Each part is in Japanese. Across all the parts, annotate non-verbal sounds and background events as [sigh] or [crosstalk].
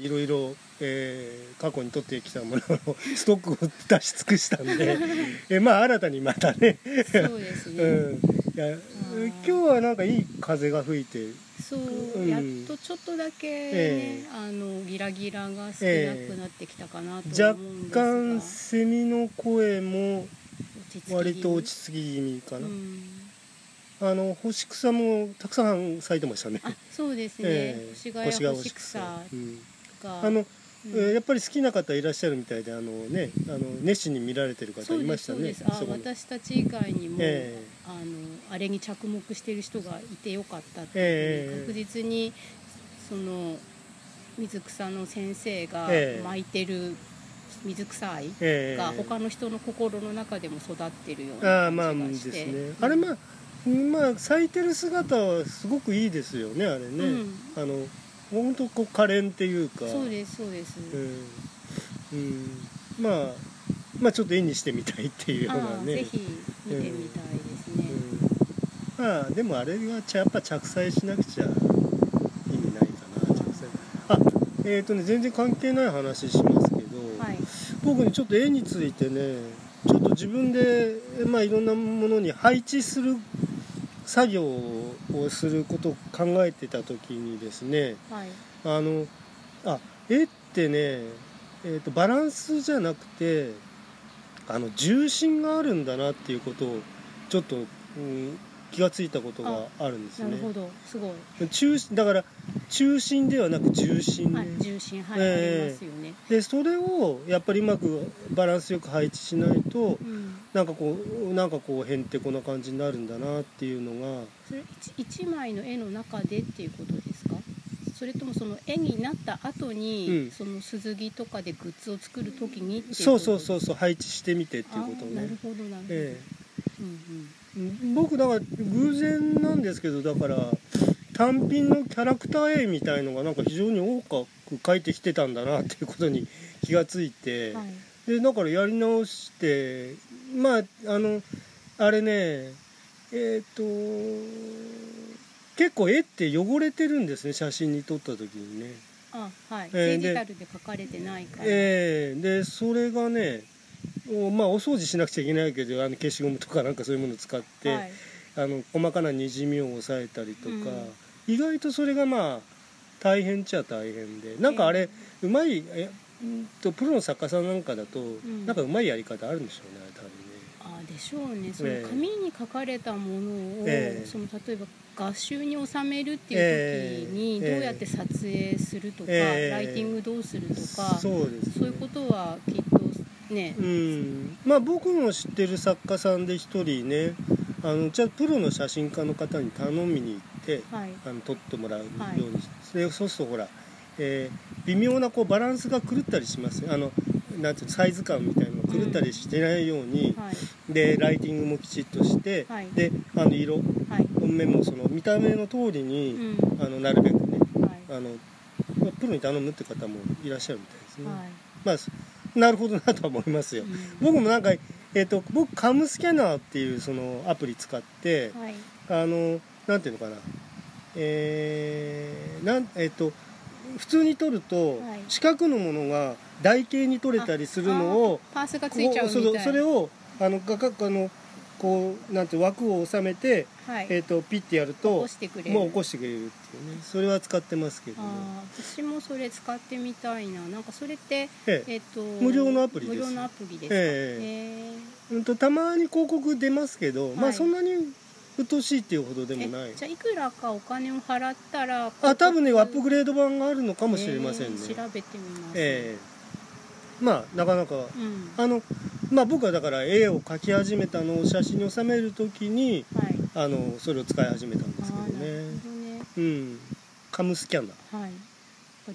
いろいろ、えー過去に取ってきたものの [laughs] ストックを出し尽くしたんで、[laughs] えーまあ新たにまたね、そうですね、[laughs] うん、いや今日はなんかいい風が吹いて。そう、うん。やっとちょっとだけね、ええ。あのギラギラが少なくなってきたかなと若思うんですが、干セミの声も割と落ち着き気味かな、うん。あの干し草もたくさん咲いてましたね。あそうですね、ええ。星ヶ谷干し草。うんがあの、うん。えーやっぱり好きな方いらっしゃるみたいであのねあの熱心に見られてる方いましたねあ私たち以外にも、えあのあれに着目している人がいてよかったってええいう、確実にその水草の先生がええ。巻いてる水草愛ええ。が他の人の心の中でも育ってるような感じがして、ね。あれまあまあ咲いてる姿はすごくいいですよねあれね、うん。あの本当こう可憐っていうか。そうですそうです、うん、うん、まあまあちょっと絵にしてみたいっていうようなね。見てみたいですね、うん、まあでもあれはちゃやっぱ着彩しなくちゃ意味ないかな着彩。あえっ、とね全然関係ない話しますけど、はい。僕ねちょっと絵についてねちょっと自分でまあいろんなものに配置する作業をすることを考えてた時にですねはい。あのあ絵ってね、えー、とバランスじゃなくてあの重心があるんだなっていうことをちょっと、うん、気がついたことがあるんですね。なるほど。すごい。中心だから中心ではなく重心重心。はい、ええ。ありますよね、でそれをやっぱりうまくバランスよく配置しないとうん、なんかこうなんかこうへんてこな感じになるんだなっていうのが。それ一一枚の絵の中でっていうことですか？それともその絵になった後に、うん。その鈴木とかでグッズを作る時にっていうそうそうそううそう配置してみてっていうことをねなるほどなるほど、えうんえ僕だから偶然なんですけどだから単品のキャラクター絵みたいのがなんか非常に多く描いてきてたんだなっていうことに [laughs] 気がついて、うんはい。でだからやり直してまああのあれねえっ、と結構絵って汚れてるんですね写真に撮った時にね。あはい、えーデジタルで描かれてないから、ええでそれがねおまあお掃除しなくちゃいけないけどあの消しゴムとかなんかそういうものを使って、はい。あの細かなにじみを抑えたりとか、うん。意外とそれがまあ大変っちゃ大変で。なんかあれ、うまいえうんとプロの作家さんなんかだと、ん。なんかうまいやり方あるんでしょうねあれ多分ね。あでしょうね。そのええ。紙に書かれたものを、ええ。その例えば画集に収めるっていう時にええ。どうやって撮影するとか、ええ。ライティングどうするとか、そうね、そういうことはきっとね、うん。まあ僕の知ってる作家さんで一人ねあのじゃあプロの写真家の方に頼みに行ってはい。あの撮ってもらうようはいにして、でそうするとほら、えー微妙なこうバランスが狂ったりしますねあのなんていうのサイズ感みたいなのが狂ったりしてないように、はい。でライティングもきちっとして、はい。であの色はい。目もその見た目の通りうに、ん。あのなるべくねはい。あのまあプロに頼むって方もいらっしゃるみたいですね、はい。まあ [laughs] なるほどなとは思いますよ、うん。僕もなんか、えー、と僕カムスキャナーっていうそのアプリ使ってはい。あのなんていうのかな。えーなんえっ、と普通に撮るとはい。四角のものが台形に撮れたりするのをパースがこついちゃうみたいそれそれをあのがかあのこうなんて枠を収めて、はい、えー、とピッてやるともう起こしてくれるっていうね。それは使ってますけどね、私もそれ使ってみたいな。なんかそれってええ。えっ、と無料のアプリです。無料のアプリですか？ええうんとたまに広告出ますけど、まはい。あそんなに鬱陶しいっていうほどでもえない。じゃあいくらかお金を払ったらあ多分ねアップグレレード版があるのかもしれませんね、調べてみます、ええ。まあなかなかうん。あのまあ僕はだから絵を描き始めたのを写真に収めるときにはい。あのそれを使い始めたんですけどね。ほどね。うん。カムスキャナー。はい。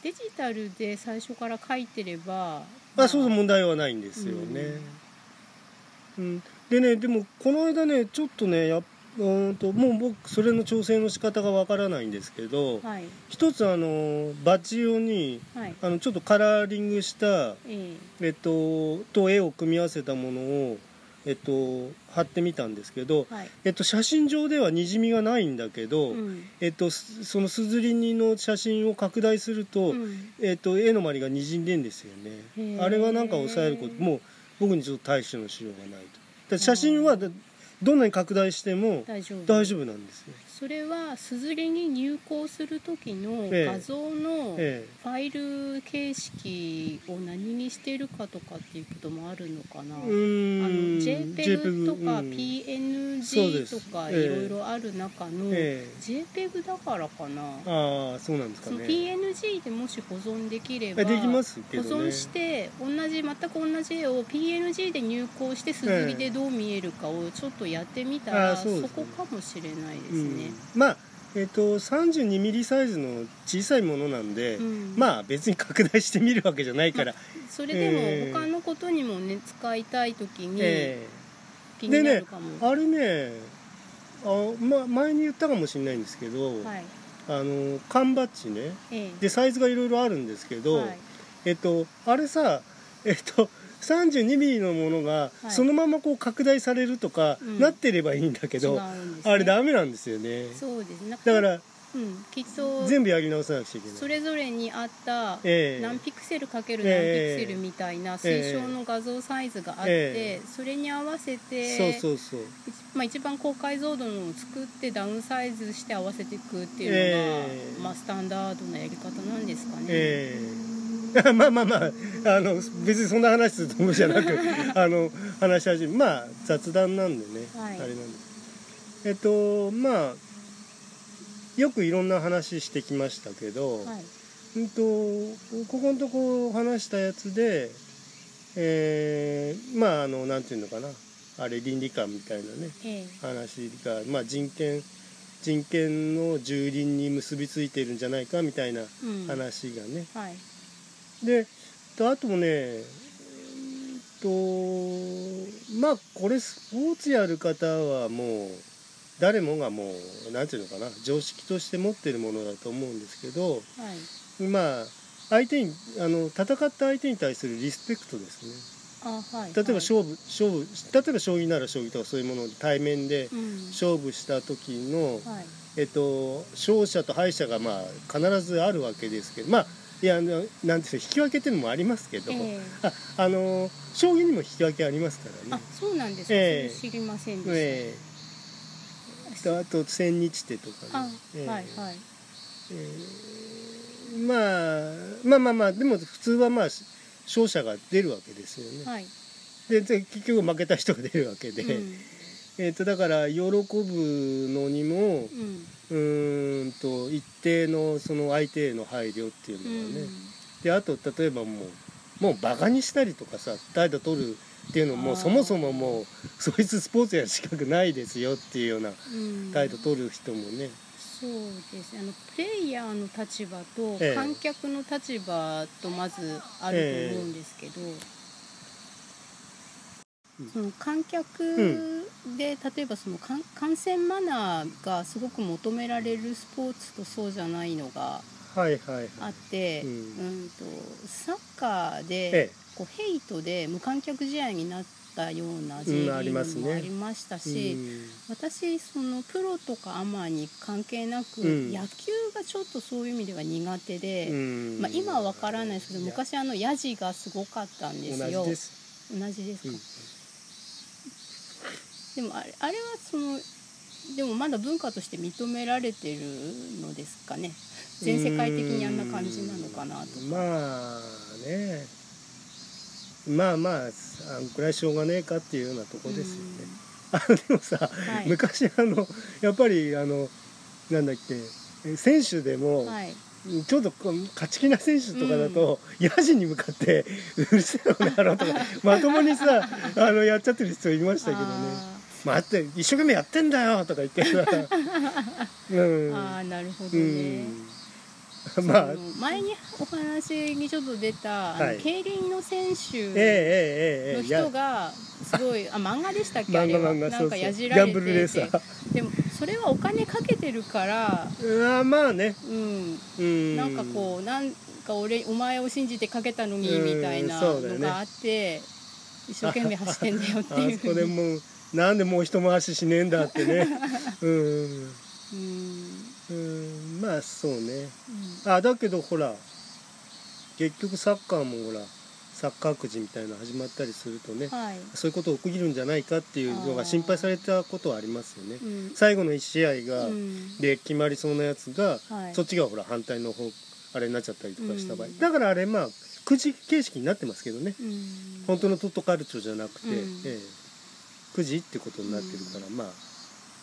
デジタルで最初から書いてればあそうそう問題はないんですよね、うん。でねでもこの間ねちょっとねやっうーんともう僕それの調整の仕方がわからないんですけど、はい。一つあのバッジ用にはい。あのちょっとカラーリングした、ええ。っと、と絵を組み合わせたものをえっと、貼ってみたんですけど、はい。えっと、写真上ではにじみがないんだけど、うん。えっと、すそのすずり煮の写真を拡大すると、うん。えっと、絵の周りがにじんでんですよへねーあれはなんか抑えることもう僕にちょっと対処のしようがないと。写真はだどんなに拡大しても大丈夫。なんですよ、それはすずりに入稿する時のええ。画像のフえ。ァイル形式を何にしてるかとかっていうこともあるのかな、あの JPEG とか PNG すとかええいろいろある中のえ JPEG だからかな、ああそうなんですかね。PNG でもし保存できれば保存して同じ全く同じ絵を PNG で入稿してすずりでどう見えるかをちょっとやってみたあら、ーそこかもしれないですうんね。まあえっ、と32ミリサイズの小さいものなんで、うん。まあ別に拡大してみるわけじゃないから、それでええも他のことにもね使いたい時にえ気になるかも、えあれねあ、ま、前に言ったかもしれないんですけど、はい。あの缶バッジね。ええ。でサイズがいろいろあるんですけど、はい。えっとあれさえっと32ミリのものがはい。そのままこう拡大されるとか、うん。なってればいいんだけど、違うんね。あれダメなんですよね。そうですね。だからうん、きっと全部やり直さなくちゃいけない。それぞれに合ったええ。何ピクセルかける何ピクセルみたいな推奨の画像サイズがあって、えそれに合わせてそうそうそう。まあ、一番高解像度のを作ってダウンサイズして合わせていくっていうのが、ええ。まあ、スタンダードなやり方なんですかね。え [laughs] えまあまあまああの別にそんな話するところじゃなく [laughs] あの話し始めまあ雑談なんでね、はい。あれなんで。すえっとまあよくいろんな話してきましたけど、はい。うんとここのとこ話したやつでえーまああのなんていうのかなあれ倫理観みたいなねええ。話が、まあ、人権人権の蹂躙に結びついてるんじゃないかみたいなうん。話がね、はいでとあともねとまあこれスポーツやる方はもう誰もがもうなんていうのかな常識として持ってるものだと思うんですけどはい。まあ相手にあの戦った相手に対するリスペクトですね。あはい例えばはい。勝負、勝負例えば将棋なら将棋とかそういうもので対面でうん。勝負した時の、はい。えっと、勝者と敗者がまあ必ずあるわけですけどまあいやあのなんていうの引き分けっていうのもありますけど、ええ。ああの将棋にも引き分けありますからあね。そうなんですか、ええ。それ知りませんでした、ええ。とあと千日手とかあね。ええ。はいはい。ええ。まあまあまあまあでも普通はまあ勝者が出るわけですよね。はい、でで結局負けた人が出るわけで、うんえっとだから喜ぶのにもうん。うーんと一定のその相手への配慮っていううのはね、ん。であと例えばもうもうバカにしたりとかさ態度取るっていうのもそもそももうそいつスポーツやる資格ないですよっていうようなうん。態度取る人もね、そうですね。あのプレイヤーの立場とええ。観客の立場とまずあると思うんですけど、うんその観客で、例えばその観観戦マナーがすごく求められるスポーツとそうじゃないのがあって、ううんん、とサッカーで、ええこうヘイトで無観客試合になったようなねグもありましたし、うん私そのプロとかアマに関係なく、うん。野球がちょっとそういう意味では苦手で、うん。まあ、今は分からないですけど昔あのヤジがすごかったんですよ。同じです、同じですか、うんでもあれあれはそのでもまだ文化として認められてるのですかね。全世界的にあんな感じなのかなとか。まあね。まあまああんくらいしょうがねえかっていうようなとこですよね、あのでもさ、はい。昔あのやっぱりあのなんだっけえ選手でも、はい。ちょっと勝ち気な選手とかだと、ヤジに向かって「うるせえよな野郎」とかまともにさ [laughs] あのやっちゃってる人いましたけどね。あ「待って一生懸命やってんだよ」とか言ってさ [laughs] うん。ーあーなるほどうね、ん。まあ前にお話にちょっと出た、あはい。の競輪の選手ええええええのええ。いや人がすごいあ漫画でしたっけ？[laughs] あれは。なんかやじられてでもそれはお金かけてるから。ーあまあね。うん。うん。なんかこうなんか俺お前を信じてかけたのにうんみたいなのがあって一生懸命走ってんだよってあいうそこでもうなんでもう一回ししねえんだってね。[laughs] うん。うん。うんまあそうね。うん。あだけどほら結局サッカーもほらサッカーくじみたいなの始まったりするとねはい、そういうこと起きるんじゃないかっていうのが心配されたことはありますよね。うん最後の1試合が、うん。で決まりそうなやつが、はい。そっちがほら反対の方あれになっちゃったりとかした場合、うん。だからあれまあくじ形式になってますけどね。うん。本当のトットカルチョじゃなくて、うん。ええくじってことになってるから、まあ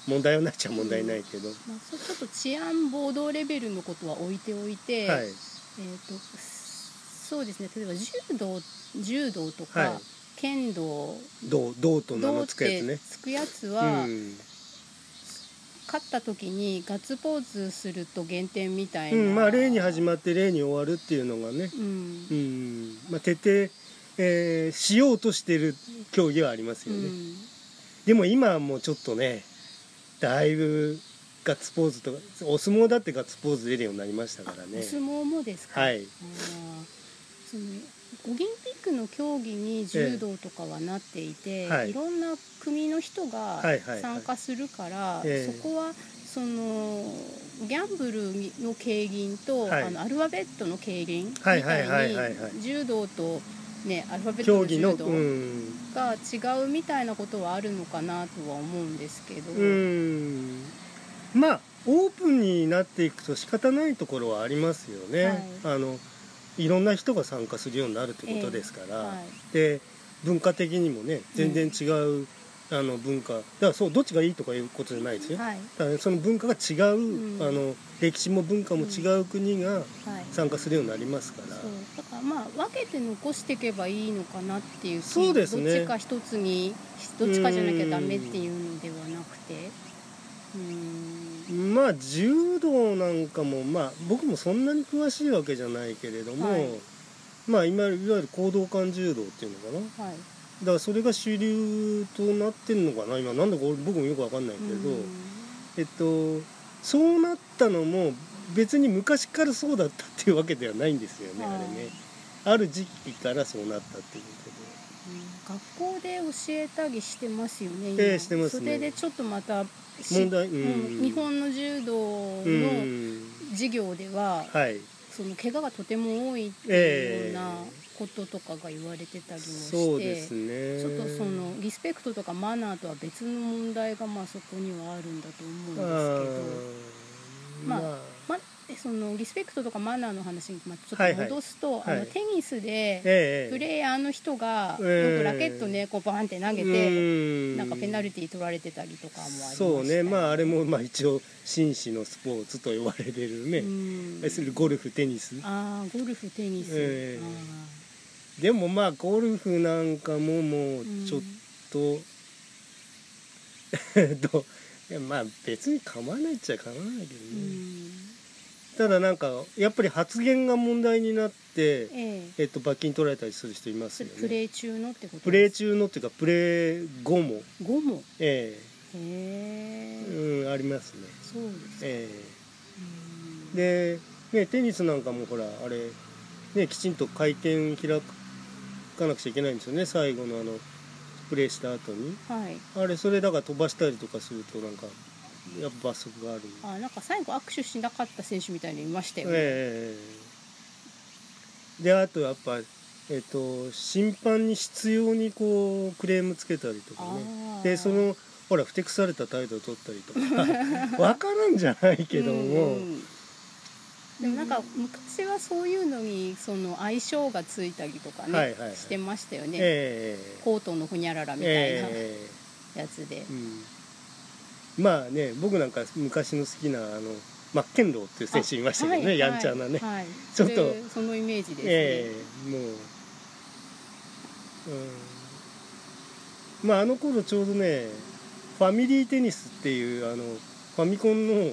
問題はなっちゃ問題ないけど、まあ、そうちょっと治安暴動レベルのことは置いておいて、はい。えー、とそうですね。例えば柔道柔道とか、はい。剣道銅銅と名のつくやつね。てつくやつうは、ん、勝った時にガッツポーズすると減点みたいな、うん、まあ例に始まって例に終わるっていうのがね、うん。うん。まあ、徹底、えーしようとしてる競技はありますうよね、んでも今はもうちょっとねだいぶガッツポーズとかお相撲だってガッツポーズ出るようになりましたからね。お相撲もですか、はい。そのオリンピックの競技に柔道とかはなっていて、はい。い、ろんな組の人が参加するから、ええ。そこはそのギャンブルの軽減と、はい。あのアルファベットの軽減みはいたいに柔道と、ね、アルファベット競技のの柔道うん。が違うみたいなことはあるのかなとは思うんですけど。うん。まあオープンになっていくと仕方ないところはありますよね、はい。あのいろんな人が参加するようになるってことですから、はい。で文化的にもね全然違う、あの文化。だからそうどっちがいいとかいうことじゃないですよ、はい。だからその文化が違う、うん。あの歴史も文化も違う国がはい。参加するようになりますから、そう。だからまあ分けて残していけばいいのかなっていう気そうですね。どっちか一つにどっちかじゃなきゃダメっていうのではなくて。うん。まあ柔道なんかもまあ僕もそんなに詳しいわけじゃないけれども、はい。まあ今いわゆる行動感柔道っていうのかな。はいだからそれが主流となってんのかな今。なんだか俺僕もよくわかんないけど、うん。えっとそうなったのも別に昔からそうだったっていうわけではないんですよね、はい。あれね。ある時期からそうなったっていうこ学校で教えたりしてますよね今。ええしてますね。それでちょっとまたし問題うん。うん。日本の柔道とでのうん。授業でははいその怪我がとても多いっていうようなこととかが言われてたりもして、そうですね。ちょっとそのリスペクトとかマナーとは別の問題がまあそこにはあるんだと思うんですけどまあ。まあそのリスペクトとかマナーの話にまあちょはいはい。っと戻すと、はい。あのテニスでええプレイヤーの人がええ。よくラケットねこうバーンって投げうてん。なんかペナルティー取られてたりとかもありましたそうね。まあああれもまあ一応紳士のスポーツと呼ばれてるね、するゴルフテニス。あーゴルフテニス、ええ。あでもまあゴルフなんかももうーちょっと、えっとまあ別に構わないっちゃ構わないけどね、うんただなんかやっぱり発言が問題になって、ええ。えっと、罰金取られたりする人いますよね。プレイ中のってことプレー中のっていうかプレー後も。5も？えへえ。えうんありますね。そうですか、えうん。えで、ね、テニスなんかもほらあれ、ね、きちんと回転開かなくちゃいけないんですよね。最後のあのプレーした後に。はい。あれそれだから飛ばしたりとかするとなんかやっぱ罰則がある。あなんか最後握手しなかった選手みたいにいましたよね、ええであとやっぱえっと審判に執拗にこうクレームつけたりとかね。でそのほらふてくされた態度を取ったりとか。[laughs] 分からんじゃないけども、うんうん。でもなんか昔はそういうのにその相性がついたりとかね、はいはいはい。してましたよね、ええコートのほにゃららみたいなえやつで、えうん、まあね僕なんか昔の好きなあのマッケンローっていう選手いましたけどね、はいやんちゃなね、はい、ちょっとそのイメージですね、ええもう、うん、まああの頃ちょうどねファミリーテニスっていうあのファミコンのはい。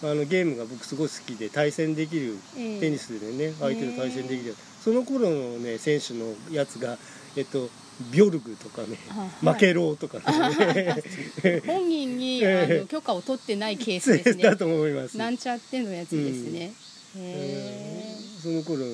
あのゲームが僕すごい好きで対戦できるええ。テニスでね相手と対戦できるその頃のね選手のやつがえっとビョルグとかねマケローとかね。[laughs] 本人に、ええ。あの許可を取ってないケースですね。だと思います。なんちゃってのやつですね、へその頃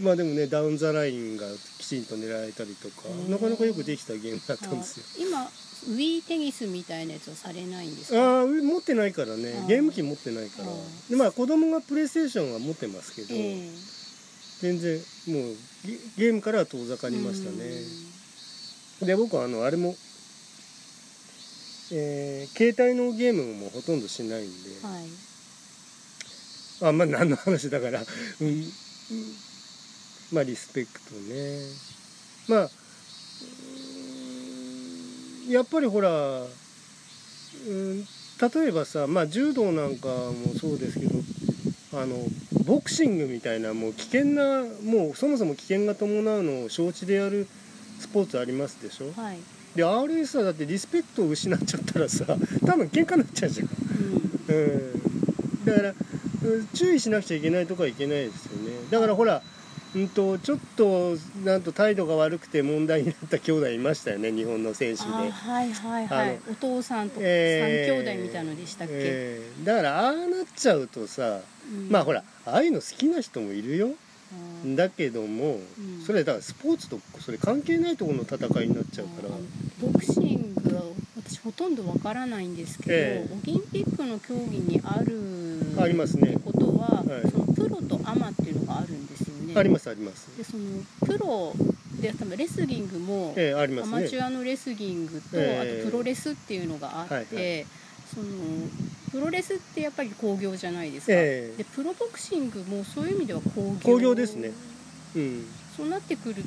まあでもねダウン・ザ・ラインがきちんと狙えたりとかなかなかよくできたゲームだったんですよ。あ今ウィーテニスみたいなやつはされないんですか？ああ持ってないからね。ゲーム機持ってないから。あでまあ子供がプレイステーションは持ってますけど、ええ全然もうゲゲームからは遠ざかりましたね。で僕はあのあれもえー携帯のゲームもほとんどしないんで、うんはい。あまあ何の話だから、[laughs] うんうん。まあリスペクトね。まあやっぱりほら、うん、例えばさ、まあ、柔道なんかもそうですけどあのボクシングみたいなもう危険なもうそもそも危険が伴うのを承知でやるスポーツありますでしょ？はい。で RS はだってリスペクトを失っちゃったらさ [laughs] 多分喧嘩になっちゃうじゃん。うん。うん。だからうん注意しなくちゃいけないとこはいけないですよね。だからほらうんとちょっとなんと態度が悪くて問題になった兄弟いましたよね日本の選手で、あはいはいはい。お父さんと三えー兄弟みたいのでしたっけ、えーだからああなっちゃうとさ、うん。まあほらああいうの好きな人もいるよ。だけども、うん。それだからスポーツとそれ関係ないところの戦いになっちゃうから。ボクシングは私ほとんどわからないんですけど、ええ。オリンピックの競技にあるありますね。ことは、はい。そのプロとアマっていうのがあるんですよね。ありますあります。でそのプロで多分レスリングも、ええありますね。アマチュアのレスリングと、ええ。あとプロレスっていうのがあって、はいはそのプロレスってやっぱり興行じゃないですか、ええ。でプロボクシングもそういう意味では興行。興行ですね。うん。そうなってくると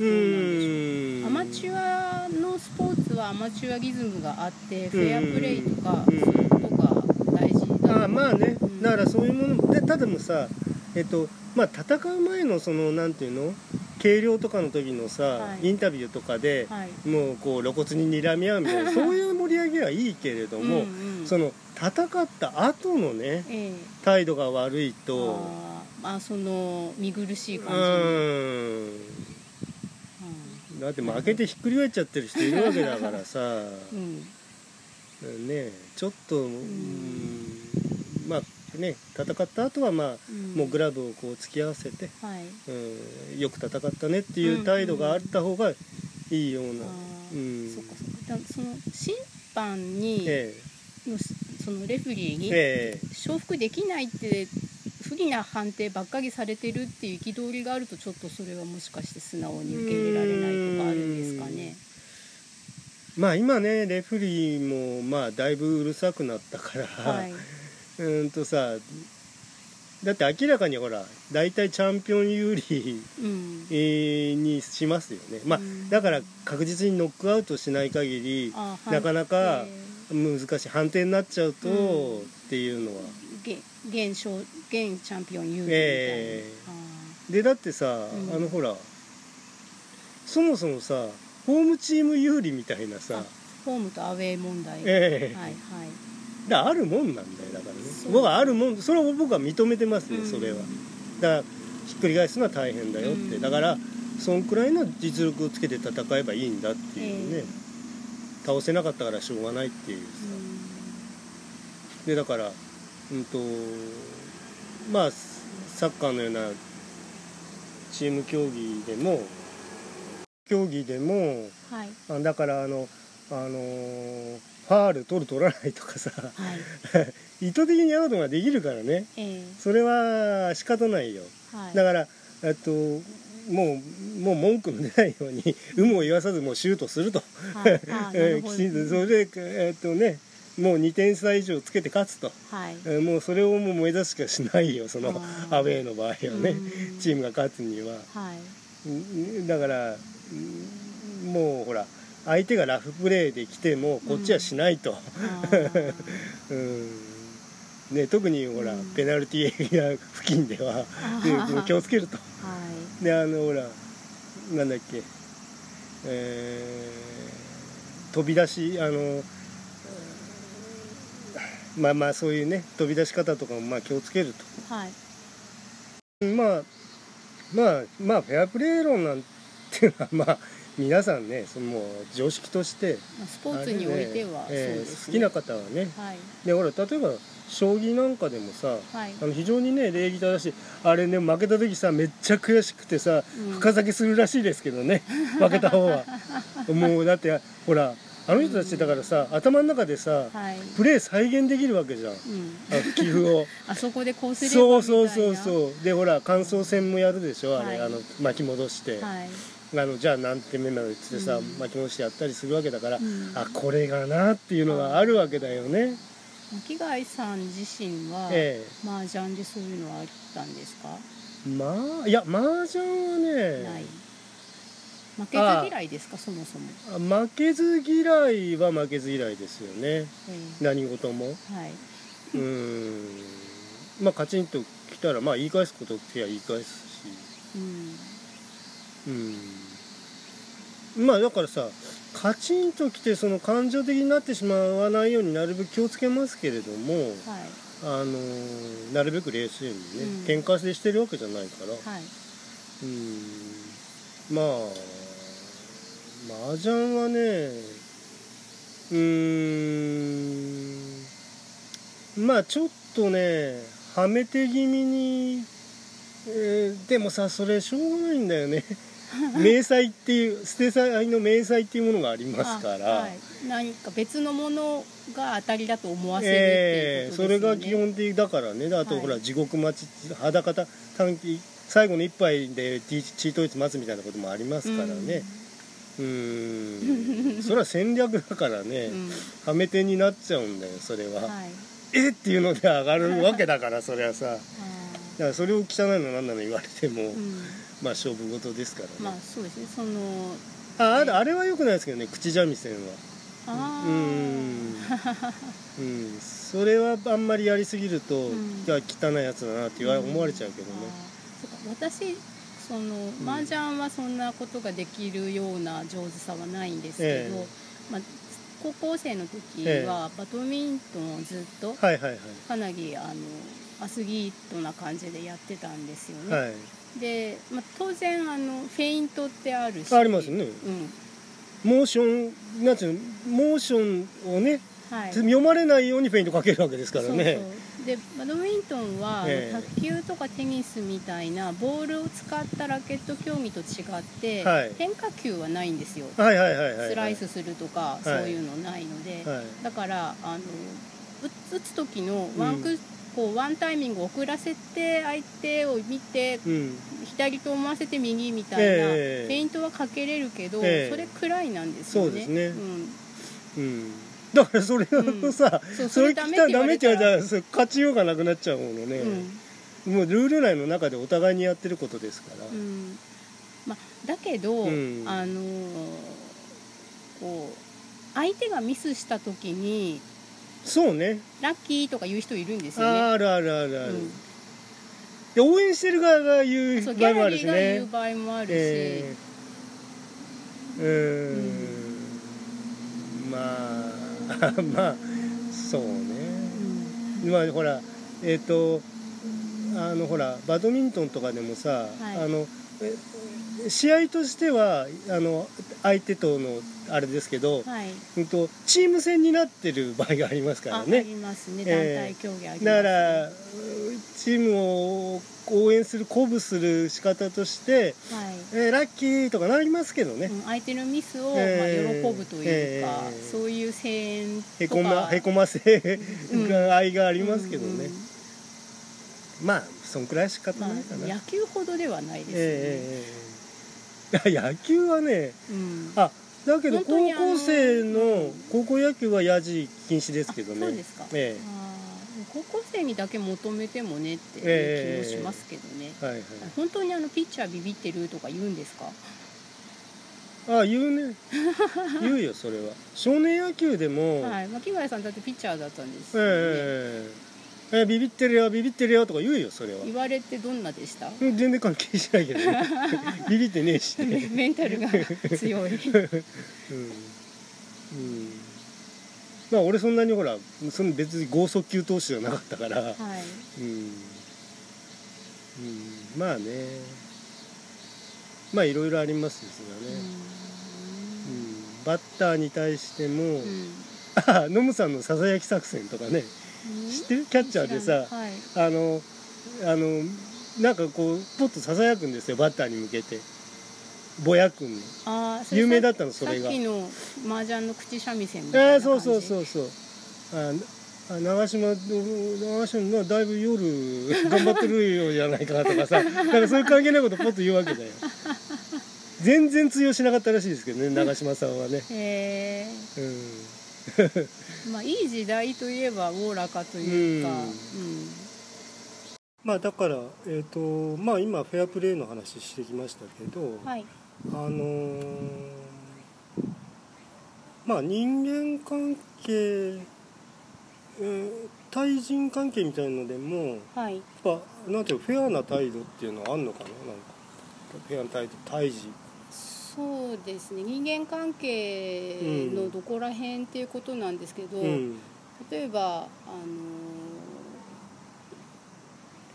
うーん。アマチュアのスポーツはアマチュアリズムがあってフェアプレイとか、うん。そういうことが大事だああまあね。うん。だからそういうものでただもさえっとまあ戦う前のそのなんていうの？計量とかの時のさ、はい。インタビューとかで、はい。もうこう露骨に睨み合うみたいなそういう盛り上げはいいけれども、うんうん。その戦った後のねええ。態度が悪いとああその見苦しいう感じ。に、ーん。だって負けてひっくり返っちゃってる人いるわけだからさ。[laughs] うん。うんねちょっとうーん。まあね戦った後はまあうん。もうグラブをこう突き合わせて、はい。うん、よく戦ったねっていう態度があった方がいいような、あうーん。そっかそっか。だその審判に、えのそのレフェリーえにえ承服できないって不利な判定ばっかりされてるっていう憤りがあるとちょっとそれはもしかして素直に受け入れられないとかあるんですかね。えまあ今ねレフェリーもまあだいぶうるさくなったから、はい、うーんとさだって明らかにほら大体チャンピオン有利にしますよね。まあうん。だから確実にノックアウトしない限りあなかなかえ難しい判定になっちゃうと、うん。っていうのは。ー現現勝現チャンピオン有利みたいな、えあでだってさ、うん。あのほらそもそもさホームチーム有利みたいなーさ。あホームとアウェー問題、ええ。はいはいだあるもんなんだよだからね。僕はあるもんそれを僕は認めてますよ、うん。それは。だからひっくり返すのは大変だよって、うん。だからそんくらいの実力をつけて戦えばいいんだっていうね、え倒せなかったからしょうがないっていうさ、でだからうんとまあサッカーのようなチーム競技でも競技でもはい。あだからあのあのーファール取る取らないとかさはい。意図的にアウトができるからね。えそれは仕方ないよ。ーはい。だからえっともうもう文句の出ないように有無を言わさずもうシュートすると、はい。え [laughs] きちんとそれでえっとねもう2点差以上つけて勝つと、はい。えーもうそれをもう目指すしかしないよそのアウェーの場合はね。うん。チームが勝つには。はい。うんだからうんもうほら相手がラフプレーで来てもこっちはしないと、あーうん。ね、特にほら、うん。ペナルティーエリア付近では、気をつけると。はい。であのほらなんだっけ。えー飛び出しあのまあまあそういうね飛び出し方とかもまあ気をつけるはい。とまあまあまあフェアプレー論なんていうのはまあ皆さんねそのもう常識としてまあスポーツにおいてはねえー好きな方はねはい。でほら例えば将棋なんかでもさはい。あの非常にね礼儀正しいあれね負けた時さめっちゃ悔しくてさうん。深酒するらしいですけどね [laughs] 負けた方は。もうだってほらあの人たちだからさ頭の中でさはい。プレー再現できるわけじゃん。うん。あの棋譜を。[laughs] あそこでこうすればそうそうそうそう。でほら感想戦もやるでしょあれ、はい。あの巻き戻して、はいあのじゃあ何手目までっつってさ、うん。巻き戻してやったりするわけだから、うん。あこれがなっていうのがあるわけだよね、巻貝さん自身はえ麻雀でそういうのはあったんですか？えまあいや麻雀はねない。負けず嫌いですか？そもそも、あ負けず嫌いは負けず嫌いですよね。え何事も。えはい、うーん。まあカチンと来たらまあ言い返すことって言い返すし。うん、うんまあだからさカチンときてその感情的になってしまわないようになるべく気をつけますけれどもはい。あのーなるべく冷静にね、うん。喧嘩してしてるわけじゃないから。はい。うん。まあ麻雀はねうーん。まあちょっとねはめて気味に、えーでもさそれしょうがないんだよね明細っていう捨て祭の明細っていうものがありますから、あはい、何か別のものが当たりだと思わせるってええそいうことですよね、れが基本的だからね。であと、はいほら地獄待ち裸た短期最後の一杯でチチートイツ待つみたいなこともありますからね。うーん。それは戦略だからね、うん、はめ手になっちゃうんだよそれは、うん、はい。えっていうので上がるわけだからそれはさだあからそれを汚いの何なの言われても、ーうんまあ勝負事ですからね、まあそうですね。そのああれあれはよくないですけどね口三味線は。あうーん。うん。それはあんまりやりすぎると、ん。いや汚いやつだなって言われ思われちゃうけどね、そうか私そのん。麻雀はそんなことができるような上手さはないんですけど、ええ。まあ、高校生の時えはバドミントンをずっとはいはいかなりあのアスリートな感じでやってたんですよね。はいはいで、まあ、当然あのフェイントってあるし。ありますね。うん。モーションなんていうのモーションをね、はい、読まれないようにフェイントかけるわけですからね。そうそう。でバドミントンは、ええ。卓球とかテニスみたいなボールを使ったラケット競技と違って、はい。変化球はないんですよ、はいはいはいはいスライスするとか、い。そういうのないので、はい。だからあの打打つ時のワンク、こうワンタイミング遅らせて相手を見てうん。左と思わせて右みたいな、ええ。フェイントはかけれるけど、ええ。それくらいなんですよね。そうですね。ん。うん。だからそれをさ、そうそれ聞いたらダメって言われたららそれ勝ちようがなくなっちゃうものね、うん。もうルール内の中でお互いにやってることですから、うん。まあ、だけど、うん。あのーこう相手がミスした時にそうね。ラッキーとか言う人いるんですよね。あるあるあるある、うん。で応援してる側が言そうう場合ギャラリーがもあるしね言う場合もあるし、えー。うーん。まあ [laughs] まあそうね。うん。まあほらえっ、とあのほらバドミントンとかでもさ、はい。あのえ試合としてはあの相手とのあれですけど、はい、うんとチーム戦になってる場合がありますからああねりますね。ええ。団体競技あります、ね。だからチームを応援する鼓舞する仕方として、はい。えーラッキーとかなりますけどね、うん相手のミスを、ええ。まあ、喜ぶというか、ええ。そういう声援へとか。こまへこませが愛がありますけどね、まあそんくらいしかまあないかな、野球ほどではないですよね、ええいや [laughs] 野球はねうん。あだけど高校生うのん高校野球はやじ禁止ですけどね。あそうですか、えあー高校生にだけ求めてもねってええいう気もしますけどね、えはいはい。本当にあのピッチャービビってるとか言うんですか？あ言うね。[laughs] 言うよそれは。少年野球でも、はい。牧原さんだってピッチャーだったんですえよね、えええビビってるよビビってるよとか言うよそれは。言われてどんなでした？うん全然関係しないけどね。[laughs] ビビってねえし。ねメンタルが強い。うん、うん、まあ俺そんなにほらその別に剛速球投手じゃなかったから、はい。うん、うん、まあね。まあいろいろありますですがね、バッターに対しても、うん。あノムさんのささやき作戦とかね知ってるキャッチャーでさはい。あのあのなんかこうポッとささやくんですよバッターに向けて。ぼやくんの。有名だったのそれが。さっきの麻雀の口三味線みたいな感じ？ああそうそうそうそう。ああ長島長島がだいぶ夜 [laughs] 頑張ってるようじゃないかなとかさなんかそういう関係ないことポッと言うわけだよ。全然通用しなかったらしいですけどね長嶋さんはね。へえうんまあいい時代といえばおおらかというか、ううん。んまあだからえっ、とまあ今フェアプレーの話してきましたけど、はい。あのーまあ人間関係、えー対人関係みたいのでもはい。やっぱなんていうのフェアな態度っていうのはあんのかな？なんかフェアな態度対峙そうですね。人間関係のどこら辺っていうことなんですけど、うん。例えばあの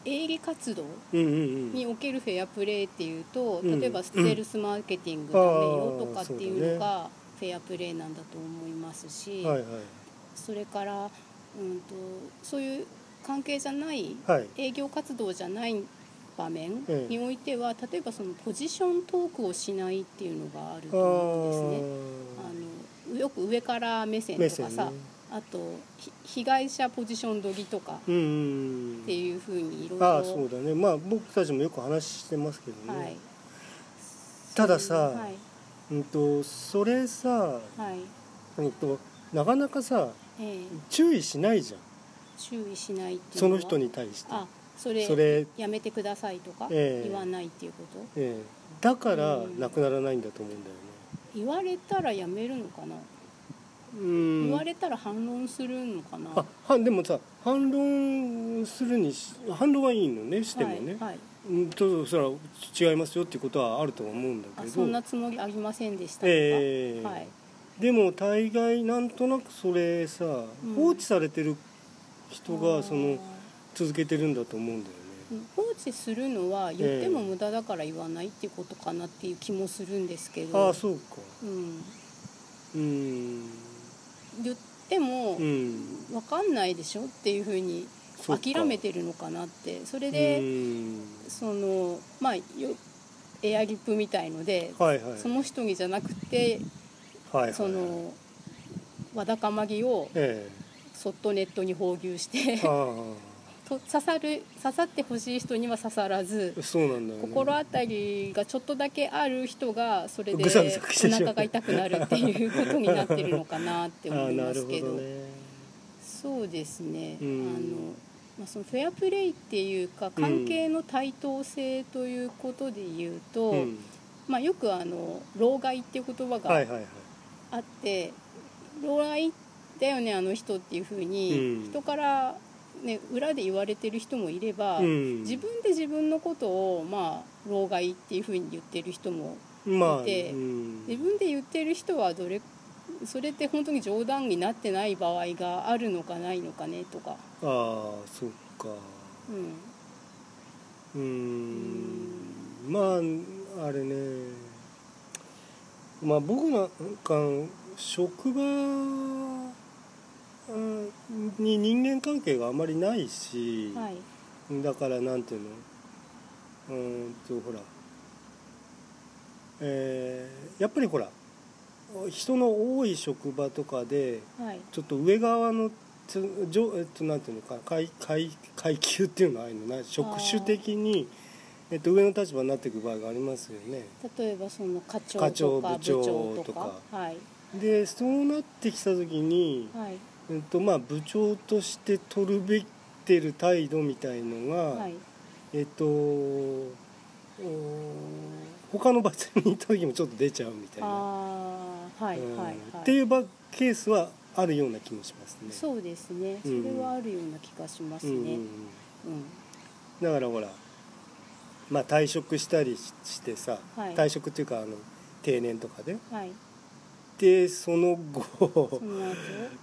営利活動うんうんうん。におけるフェアプレーっていうと、うん。例えばセールスマーケティングダメよとかっていうのがフェアプレーなんだと思いますし、はいはい。それから、うん、とそういう関係じゃないはい。営業活動じゃない場面ええ。においては、例えばそのポジショントークをしないっていうのがあるあと思うんですね。ー。あのよく上から目線とかさ、ね。あとひ被害者ポジション取りとかっていうふうにいろいろああそうだね。まあ僕たちもよく話してますけどね、はい、たださはい。うんとそれさ、はい。うんとなかなかさええ。注意しないじゃん。注意しないっていうその人に対して、あそれそれやめてくださいとかええ。言わないっていうこと、ええ。だからうん。なくならないんだと思うんだよね。言われたらやめるのかな、うん。言われたら反論するのかな？あはでもさ反論するにし反論はいいのねしてもね、はいはい、うんとそれは違いますよっていうことはあるとは思うんだけど。あそんなつもりありませんでしたとか、ええ。はい、でも大概なんとなくそれさ、ん。放置されてる人がその続けてるんだと思うんだよね。うん放置するのは言っても無駄だから言わないっていうことかなっていう気もするんですけど、ああそうか。うん、うん。言ってもうん。分かんないでしょっていうふうに諦めてるのかなって。それうで、ん。そのまあよエアリップみたいので、はいはい。その人にじゃなくてはいはいそのわだかまぎをえそっとネットに放流しえてあと刺さる刺さってほしい人には刺さらずね。心当たりがちょっとだけある人がそれでお腹が痛くなるっていうことになってるのかなって思いますけど。ね。そうですね、うん。あのまあ、そのフェアプレイっていうか関係の対等性ということで言うと、うん。まあ、よくあの老害っていう言葉があって、老害だよねあの人っていうふうに、うん。人から、ね、裏で言われてる人もいれば、うん。自分で自分のことを、まあ、老害っていうふうに言ってる人もまあいてうん。自分で言ってる人はどれそれって本当に冗談になってない場合があるのかないのかねとか、ああそっか。うん、うーん。まああれね。まあ僕なんか職場うんに人間関係があまりないし、はい。だからなんていうの？うーんとほら。えーやっぱりほら人の多い職場とかではい。ちょっと上側のつ上えっとなんていうのか階階階級っていうのはあるのな職種的に、えっと、上の立場になっていく場合がありますよね。例えばその課長とか部部長長とか。とか。はい。でそうなってきた時に、はいえっとまあ、部長として取るべきてる態度みたいのが、はい。えっとお他の場所に行った時もちょっと出ちゃうみたいな、はいうんはい。はいっていう場ケースはあるような気もしますね。そうですね。そうん。れはあるような気がしますうんうんうん。ねうん。だからほらまあ退職したりししてさ、はい。退職っていうかあの定年とかで。はいでその後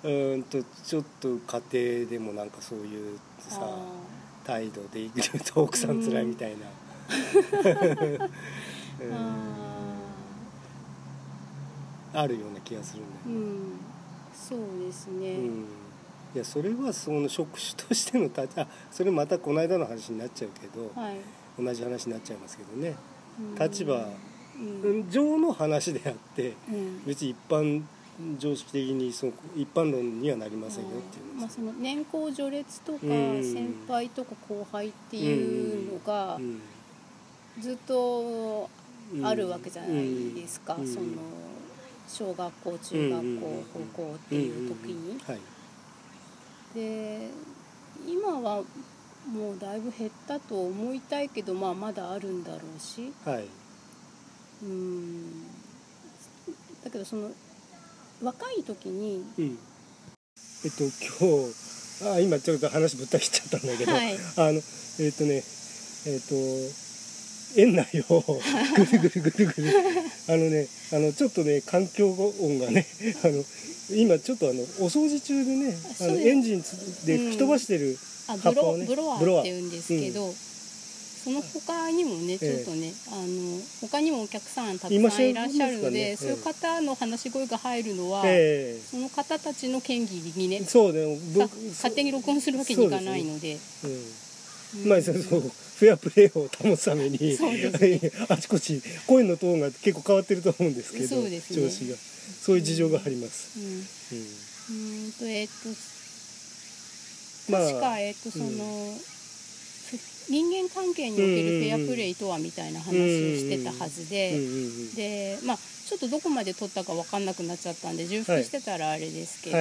うーんとちょっと家庭でもなんかそういうさあ態度でいると奥さん辛いみたいな、うん。ーああるような気がするんだよね、うん。そうですね、うん。いやそれはその職種としての立ちあそれまたこの間の話になっちゃうけど、はい、同じ話になっちゃいますけどね。うん。立場うん上の話であってうん。別に一般常識的にその一般論にはなりませんよっていうまあ、その年功序列とかうん。先輩とか後輩っていうのがうん。ずっとあるわけじゃないですか、うん。その小学校中学校、うん高校っていう時に。はい。で今はもうだいぶ減ったと思いたいけど、まあ、まだあるんだろうし。はいうん。だけどその若い時に、うん。えっと今日あ今ちょっと話ぶった切っちゃったんだけど、はい。あのえっとねえっと園内を [laughs] ぐるぐるぐるぐる。あのねあのちょっとね環境音がねあの今ちょっとあのお掃除中でねあのエンジンつで吹き飛ばしてる、あ葉っぱをねブロブロワブロワーって言うんですけど、その他にもねちょっとね、あの他にもお客さんたくさんいらっしゃるので、ね。そういう方の話し声が入るのは、えその方たちの権利にねえそうね。さ勝手に録音するわけにいかないので。まあ、そうそう。フェアプレーを保つためにそうです [laughs] あちこち声のトーンが結構変わってると思うんですけどね。調子が。そういう事情があります、うん。うんうーん。とえっ、とまあ確かえっ、とその、人間関係におけるフェアプレイとはみたいな話をしてたはずうんで、でまあちょっとどこまで取ったか分かんなくなっちゃったんで重複してたらあれですけど、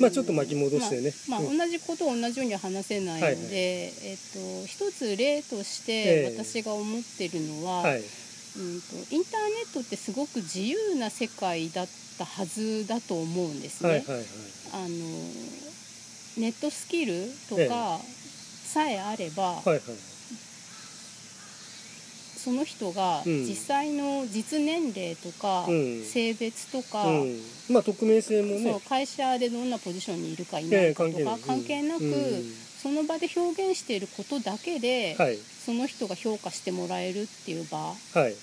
まあちょっと巻き戻してね。うんまあまあ同じことを同じようには話せないので、はいはいえっ、と一つ例としてええ。私が思ってるのは、はい。うんとインターネットってすごく自由な世界だったはずだと思うんですね。あのネットスキルとえかさえあれば、はいはい。その人がうん。実際の実年齢とか、うん。性別とか、うん、まあ匿名性もそうね会社でどんなポジションにいるかいなええいかとか、関係なく、うん。その場で表現していることだけで、はい。その人が評価してもらえるっていう場はい。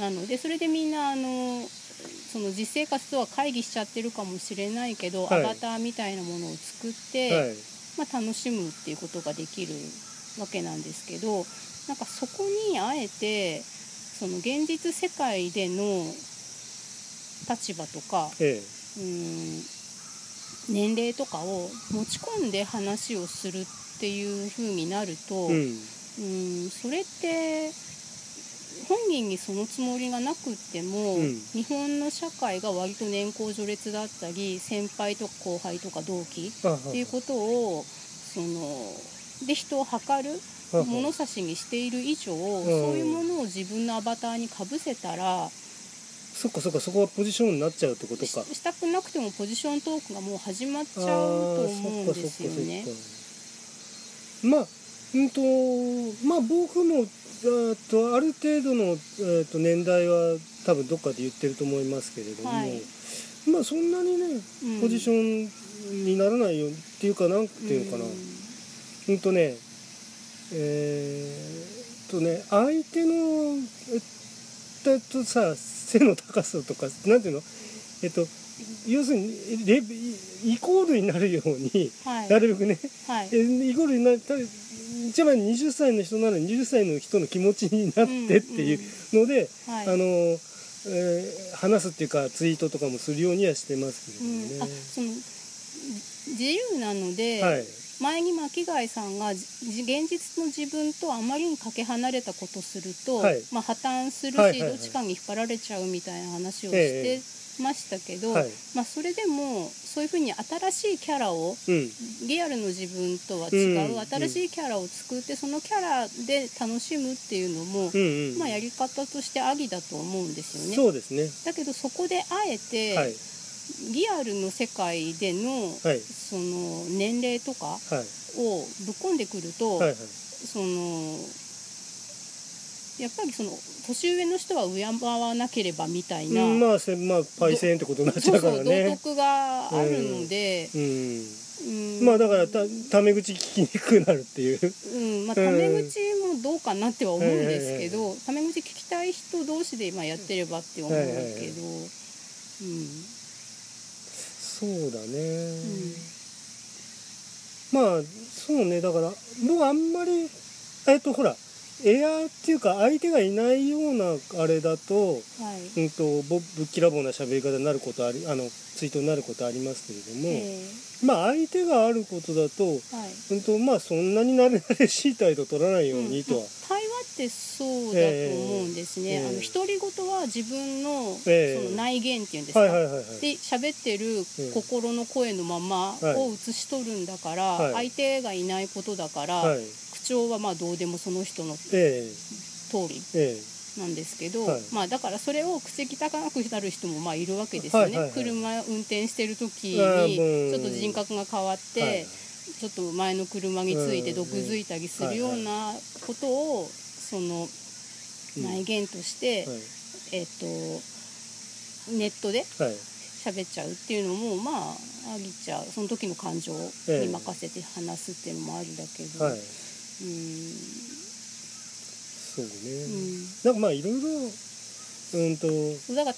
なのでそれでみんなあのその実生活とは会議しちゃってるかもしれないけど、はい。アバターみたいなものを作って、はいまあ、楽しむっていうことができるわけなんですけどなんかそこにあえてその現実世界での立場とかえうん年齢とかを持ち込んで話をするっていう風になると、えうんそれって本人にそのつもりがなくっても、うん。日本の社会が割と年功序列だったり先輩とか後輩とか同期っていうことをそので人を測る物差しにしている以上、そういうものを自分のアバターにかぶせたらそっかそっかそこはポジションになっちゃうってことしか。したくなくてもポジショントークがもう始まっちゃうあとー思うんですよね。まあうんとまあ僕もえーっとある程度の、えーっと年代は多分どっかで言ってると思いますけれども、はい。まあそんなにねうん。ポジションにならないよっていうかなんていうのかな、うん。うんとねえーっとね相手のえっとさ背の高さとかなんていうの？えっと要するにレベイコールになるようにはい。なるべくねはい。えイコールになった一番20歳の人なら20歳の人の気持ちになってっていうので、はい。あの、えー話すっていうかツイートとかもするようにはしてますけうん、あ。その自由なので、はい。前に巻貝さんがじ現実の自分とあまりにかけ離れたことすると、はい。まあ、破綻するし、はいはいはい。どっちかに引っ張られちゃうみたいな話をしえてましたけど、はい。まあ、それでもそういうふうに新しいキャラをうん。リアルの自分とは違う、うん。新しいキャラを作ってそのキャラで楽しむっていうのも、うんうん。まあ、やり方としてありだと思うんですよね。そうですね。だけどそこであえて、はい。リアルの世界での、はい。その年齢とかはい。をぶっ込んでくると、はいはい。そのやっぱりその年上の人は敬わなければみたいな、うんまあせまあパイセンってことになっちゃうかそうそう道らね [laughs] 徳があるので、うん。うん。まあだからたタメ口聞きにくくなるっていう。うん。まあ、タメ口もどうかなっては思うんですけど、タメ口聞きたい人同士で今やってればって思うんですけど、うん。そうだね、うん。まあそうね。だから僕はあんまりえっとほらエアーっていうか相手がいないようなあれだと,、はい。うん、とぼぶっきらぼうな喋り方になることありあのツイートになることありますけれども、えまあ相手があることだと,、ーはい。うん、とまあそんなに慣れ慣れしい態度取らないようにとは、うん対話ってそうだと思うんですね、ええ。あの独り言は自分の,、ええ。その内言っていうんですか、はいはいはいはい。で喋ってる心の声のままはい。を映し取るんだから、はい。相手がいないことだから、はい口調はまあどうでもその人のえ通りええ。なんですけど、はい。まあだからそれを口汚くなる人もまあいるわけですよね、はいはいはい。車運転してる時あにちょっと人格が変わって、えはい。ちょっと前の車について毒づいたりするようなことをその内言として、はい。えっとネットではい。喋っちゃうっていうのもまああぎちゃう。その時の感情に任せて話すっていうのもありだけど、そうね、うん。なんかまあいろいろうんと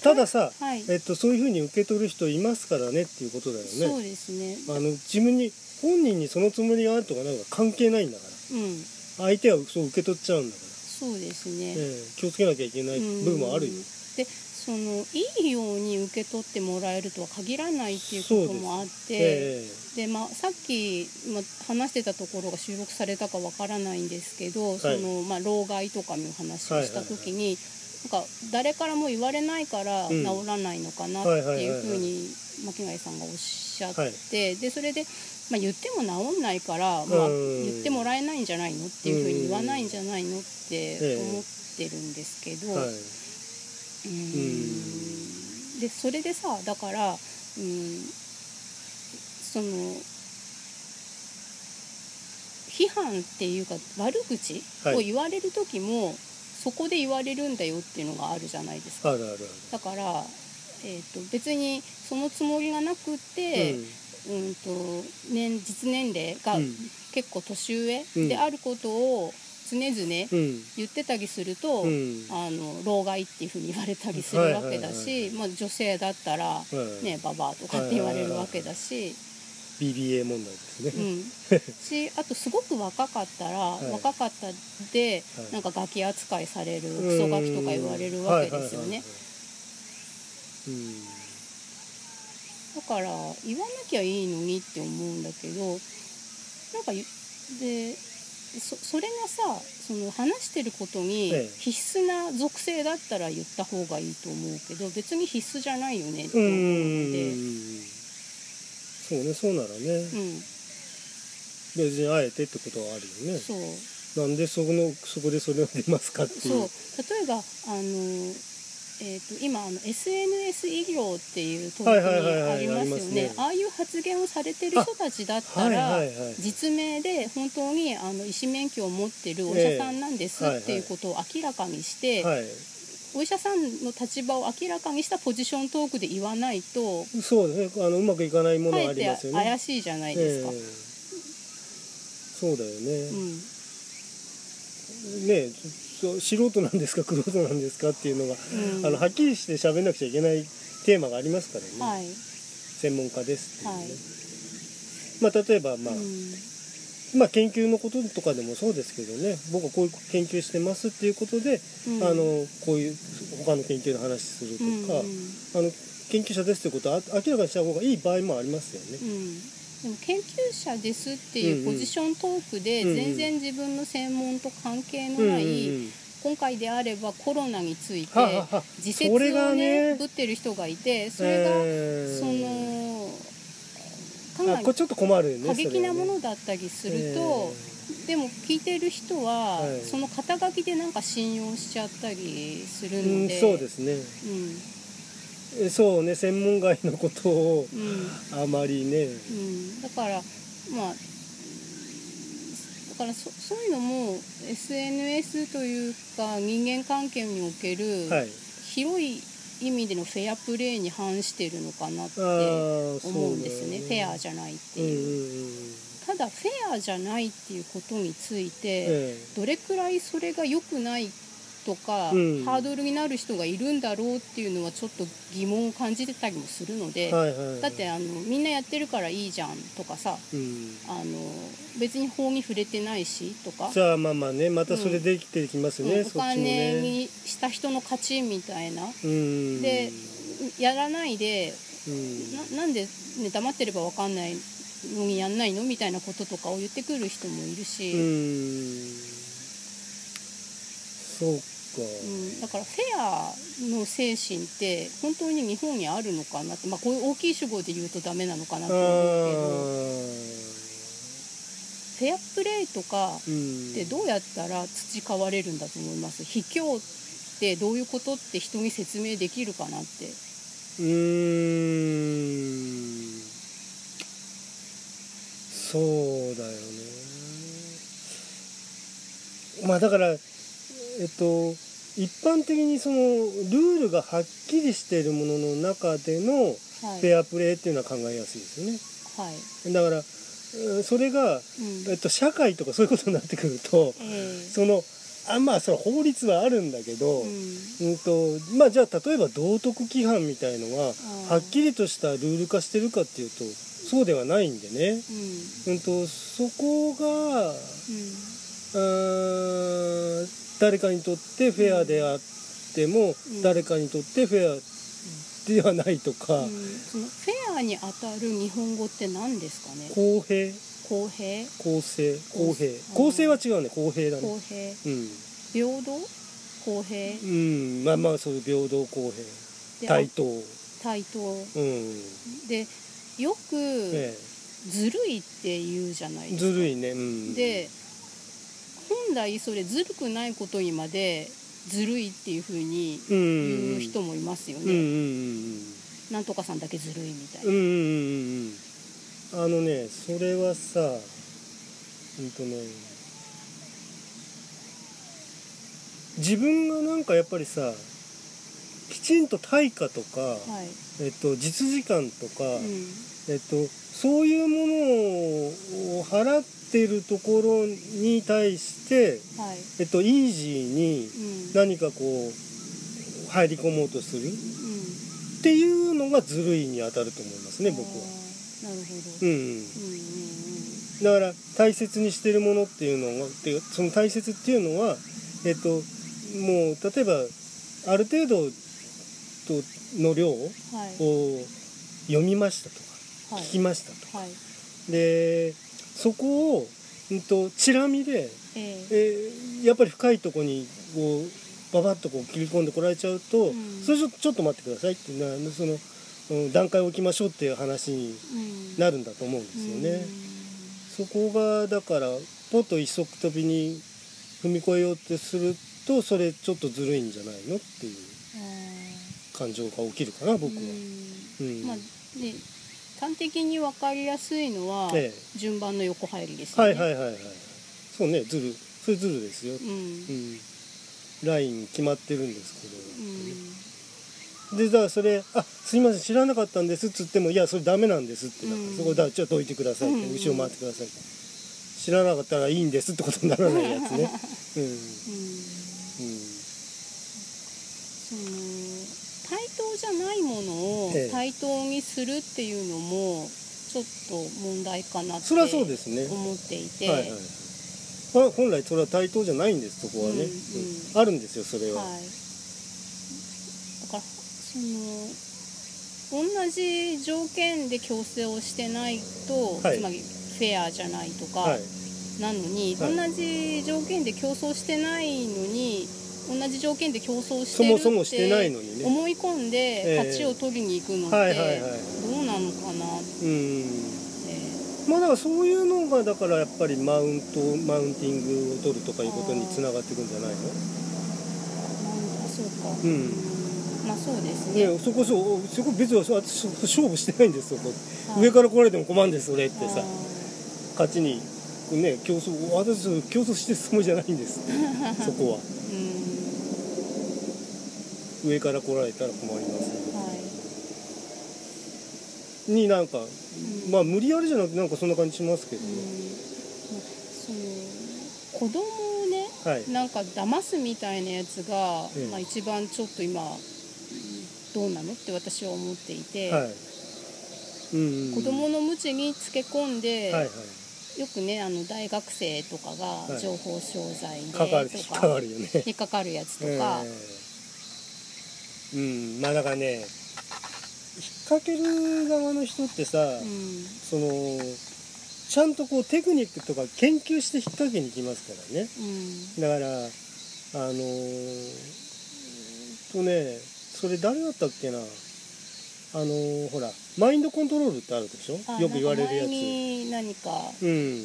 たださ、はい、えっと、そういうふうに受け取る人いますからねっていうことだよそうねですね。あの自分に本人にそのつもりがあるとかなんか関係ないんだかうん。ら相手はそう受け取っちゃうんだかそうですね、ら、ええ気をつけなきゃいけない部分もあるよ、うん。でそのいいように受け取ってもらえるとは限らないっていうこともあってえで、まあ、さっき、まあ、話してたところが収録されたかわからないんですけど、そのまあ、老害とかの話をした時に、なんか誰からも言われないからうん。治らないのかなっていうふうに巻貝さんがおっしゃって、でそれで、まあ、言っても治んないから、まあ、うん言ってもらえないんじゃないのっていうふうに言わないんじゃないのって思ってるんですけど。はいうーん。でそれでさだからうんその批判っていうか悪口を言われる時も、そこで言われるんだよっていうのがあるじゃないですか。あるあるある。だから、えー、と別にそのつもりがなくって、うん。と年実年齢がうん。結構年上であることを常々うん。言ってたりすると、うん。あの老害っていうふうに言われたりするわけだし、まあ、女性だったら、はい。ね、ババアとかって言われるわけだし、BBA 問題ですね、うん、[laughs] しあとすごく若かったら、い。若かったで、はい。なんかガキ扱いされるクソガキとか言われるわけですよね。うん。だから言わなきゃいいのにって思うんだけどなんかゆでそそれがさその話してることにええ。必須な属性だったら言った方がいいと思うけど別に必須じゃないよねとう思うので、ん。そうねそうならね。うん、別にあえてってことはあるよね。そう。なんでそこのそこでそれを出ますかっていそう。う例えばあの、えー、と今あの SNS 医療っていう取り組みはいはいはいはいありますよね。ね。ああいう発言をされてる人たちだったはいら、はいはい。実名で本当にあの医師免許を持ってるお医者さんなんですええっていうことを明らかにして、はい。お医者さんの立場を明らかにしたポジショントークで言わないとそうですね。あのうまくいかないものはありますよね。怪しいじゃないですか。ええ。そうだよね、うん。ね素人なんですか？[laughs] 玄人なんですか？っていうのが、うん。あのはっきりして喋んなくちゃいけないテーマがありますからね、はい。専門家ですっていうね、はい。まあ例えばまあ、うん。まあ研究のこととかでもそうですけどね。僕はこういう研究してますっていうことで、うん。あのこういう他の研究の話するとか、うんあの研究者ですってことは明らかにした方がいい場合もありますよね。うんでも研究者ですっていうポジショントークで全然自分の専門と関係のない今回であればコロナについて自説をねね。ぶってる人がいてそれがえー。そのかなりあこれちょっと困るよね過激なものだったりすると、でも聞いてる人は、はい。その肩書きでなんか信用しちゃったりするうんので、そうですね。うん。えそうね専門外のことをうん。あまりね。うん、だからまあだからそそういうのも SNS というか人間関係におけるはい。広い意味でのフェアプレーに反してるのかなって思うんですよね。だフェアじゃないっていう。うんただフェアじゃないっていうことについて、えどれくらいそれが良くないとか、うん。ハードルになる人がいるんだろうっていうのはちょっと疑問を感じてたりもするので、はいはいだってあのみんなやってるからいいじゃんとかさうん。あの別に法に触れてないしとか、じゃあまあまあねまたそれできてきますね、うんお金ねにした人の勝ちみたいな。うん。でやらないでうん。ななんで、ね、黙ってれば分かんないのにやんないのみたいなこととかを言ってくる人もいるし、ううんだからフェアの精神って本当に日本にあるのかなって、まあ、こういう大きい主語で言うとダメなのかなあと思うけどーフェアプレーとかうん。ってどうやったら培われるんだと思います？卑怯ってどういうことって人に説明できるかなって。うーん。そうだよね。まあだからえっと一般的にそのルールがはっきりしているものの中でのはい。フェアプレーっていうのは考えやすいですよね。はい、だからうんそれが、うん。えっと、社会とかそういうことになってくるとえそのあまあそれ法律はあるんだけど、ーうん。うんとまあじゃあ例えば道徳規範みたいのがー。はっきりとしたルール化してるかっていうとそうではないんでね、うん。うん、とそこがうん誰かにとってフェアであっても、うん。誰かにとってフェアではないとか、うん。そのフェアに当たる日本語って何ですかね？公平。公平？公正。公平。うん公正は違うね。公平だね。公平。うん、平等？公平？うん、まあまあそういう平等公で平対等。対等。うん。でよくえずるいって言うじゃないえですか。ずるいね。うん。で本来それずるくないことにまでずるいっていうふうにうん言う人もいますようん。うん。うね、ん。なんとかさんだけずるいみたいな、うん。うん。うん。うん。あのねそれはさうん。とね自分がなん。かやっぱりさきちん。と対価とか、はい、えっと、実時間とか、うん。えっと、そういうものを払ってるところに対して、はい。えっと、イージーにうん。何かこう入り込もうとするうん。っていうのがずるいに当たると思いますね僕は。なるほど、うん、うん。うんだから大切にしてるものっていうのがっていうその大切っていうのはえっともう例えばある程度との量を読みましたとかはい。聞きましたとはい。でそこを、うん、とチラ見で、えーえーやっぱり深いとこにこうババッとこう切り込んでこられちゃうと、うん。それちょちょっと待ってくださいってなその、うん段階を置きましょうっていう話にうんなるんだと思うんですよね。そこがだからポッと一足飛びに踏み越えようとするとそれちょっとずるいんじゃないのっていうあ感情が起きるかなー僕は。うん。うん。まあね端的に分かりやすいのは、え順番の横入りですね。はいはいはいはい。そうねずるそれずるですよ、うん。うん、ライン決まってるんですうん。けど、でだからそれ「あすいません知らなかったんです」っつっても「いやそれダメなんです」ってだから、うん。そこだちょっとどいてくださいって、うん。後ろ回ってくださいって。知らなかったらいいんですってことにならないやつね。[laughs] うん。うん。うん。そのじゃないものをええ。対等にするっていうのもちょっと問題かなって。思っていて、はいはいほ本来それは対等じゃないんですそこはね、うんうん。うん。あるんですよそれは、はい、だからその同じ条件で強制をしてないと、はい。つまりフェアじゃないとかはい。なのに、はい。同じ条件で競争してないのに同じ条件で競争してるそもそもしてないのにね。って思い込んでええ。勝ちを取りに行くのってはいはいはい。どうなのかなって、うん。まあだからそういうのがだからやっぱりマウントマウンティングを取るとかいうことにつながっていくんじゃないの？なんだそうか、うん。まあそうですね。ねそこそそこ別に私勝負してないんですそこ、はい。上から来られても困るんですそれってさ。あ勝ちにね競争私競争してるつもりじゃないんです。[laughs] そこは。ーうん上から来られたら困ります。はい。になんか、ん。まあ無理やりじゃなくてなんかそんな感じしますけどうん。ね、その子供をねはい。なんか騙すみたいなやつが、ええ。まあ、一番ちょっと今うんどうなのって私は思っていて、はい。うんうん子供の無知につけ込んで、はいはい。よくねあの大学生とかはい。が情報商材でかかると引っか引っかかるやつとえか、えうんまあだからね引っ掛ける側の人ってさ、うん。そのちゃんとこうテクニックとか研究して引っ掛けに行きますからね。うん。だからあのーとねそれ誰だったっけな。あのーほらマインドコントロールってあるでしょ？あよく言われるやつ。に何か、うん。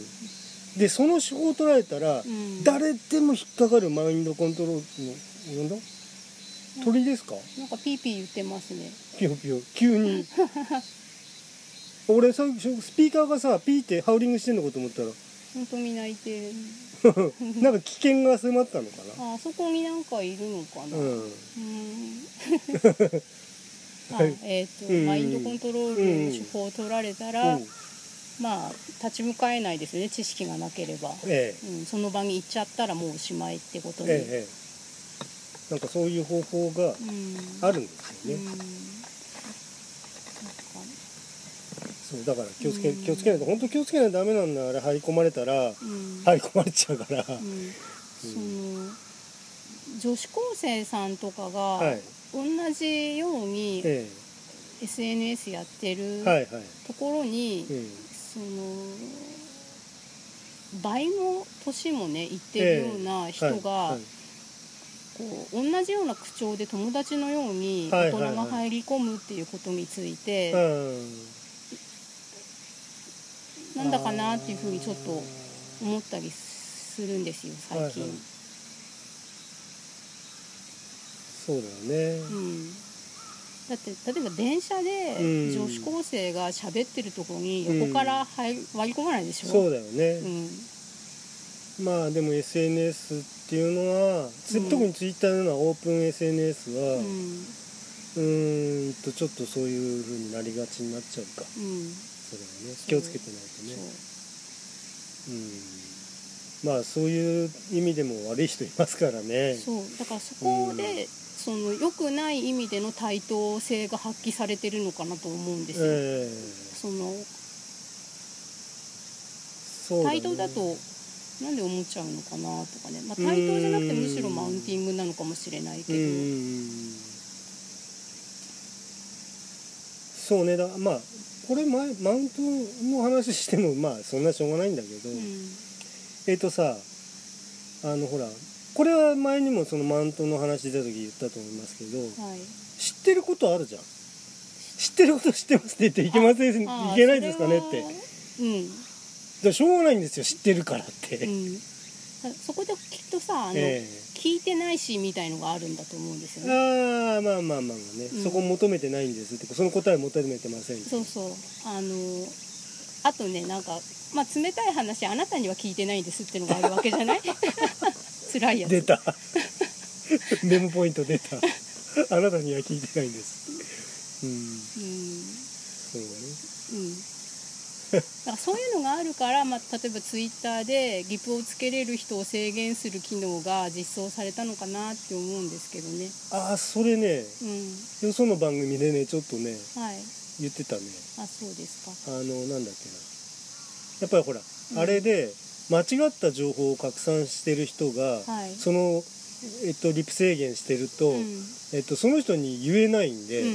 でその手法を捉えたら、うん、誰でも引っかかるマインドコントロールのなんだ鳥ですか？なんかピーピー言ってますね。ピヨピヨ。急に。[laughs] 俺さスピーカーがさピーってハウリングしてんのかと思ったら。本当に泣いてる [laughs] なんか危険が迫ったのかああそこになんかいるのかな？なうん。はい。えっ、と、うん。マインドコントロールの手法を取られたら、うん。まあ立ち向かえないですよね知識がなければ、えうん、その場に行っちゃったらもうおしまいってことに、えええええなんかそういう方法がうん、あるんですよね、そうだから気をつけうん。気をつけないと本当気をつけないとダメなんだあれ入り込まれたらうん。入り込まれちゃうから、うん。その女子高生さんとかがはい。同じようにえ SNS やってえるところに、うんその倍も年もねいってるような人が、こう同じような口調で友達のように大人が入り込むっていうことについて、うん。なんだかなっていうふうにちょっと思ったりするんですよ最近。はいはい。そうだよね、うん。だって例えば電車うん。で女子高生が喋ってるところに横から入り割り込まないでしょ、そうだよね、うんまあでも SNS っていうのは、つうん特にツイッターのようなオープン SNS は、ううんーんとちょっとそういう風になりがちになっちゃうか。うん。それはね気をつけてないとね。う。ん。まあそういう意味でも悪い人いますからね。そう。だからそこで、その良くない意味での対等性が発揮されてるのかなと思うんですよ、ええ。そのね。対等だとなんで思っちゃうのかなとかね、まあ、対等じゃなくてむしろマウンティングなのかもしれないけど、そうね。だまあこれ前マウントの話してもまあそんなしょうがないんだけど、うん。えっ、とさあのほらこれは前にもそのマウントの話出た時言ったと思いますけど。はい。知ってることあるじゃん。知ってること知ってますって言っていけませんいあけないですかねって。うんらしょうがないんですよ知ってるからって、うん、そこできっとさあの、え聞いてないしみたいのがあるんだと思うんですよえね。ああまあまあまあまあね、うん。そこ求めてないんですってその答え求めてませんそうそう。あのあとねなんか、まあ、冷たい話あなたには聞いてないんですってのがあるわけじゃない？[laughs] 辛いやつ。出た。[laughs] メモポイント出た。あなたには聞いてないんです。うん。うん。そうね。うん。だからそういうのがあるから、まあ、例えばツイッターでリプをつけれる人を制限する機能が実装されたのかなって思うんですけどね。ああそれね。うん。よその番組でねちょっとねはい。言ってたね。あそうですか。あのなんだっけな。やっぱりほら、うん。あれで間違った情報を拡散してる人が、はい。その、えっと、リプ制限してると、うん。えっと、その人に言えないんで、うん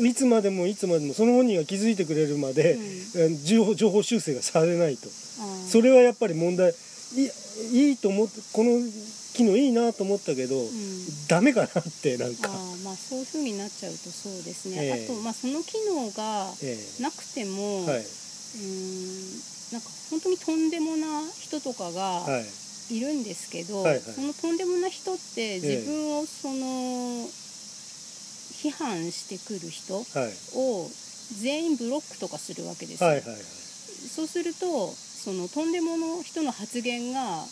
うん。いつまでもいつまでもその本人が気づいてくれるまで、え情報情報修正がされないと。それはやっぱり問題いいいと思ってこの機能いいなと思ったけど、うん。ダメかなってなんか、あーまあそういう風になっちゃうとそうですね、ええ。あと、まあ、その機能がえなくても、えはい。うーんなんか本当にとんでもな人とかがはいいるんですけど、はいはい。そのとんでもな人って自分をその批判してくる人はい。を全員ブロックとかするわけですよ、はいはいはい。そうするとそのとんでもの人の発言が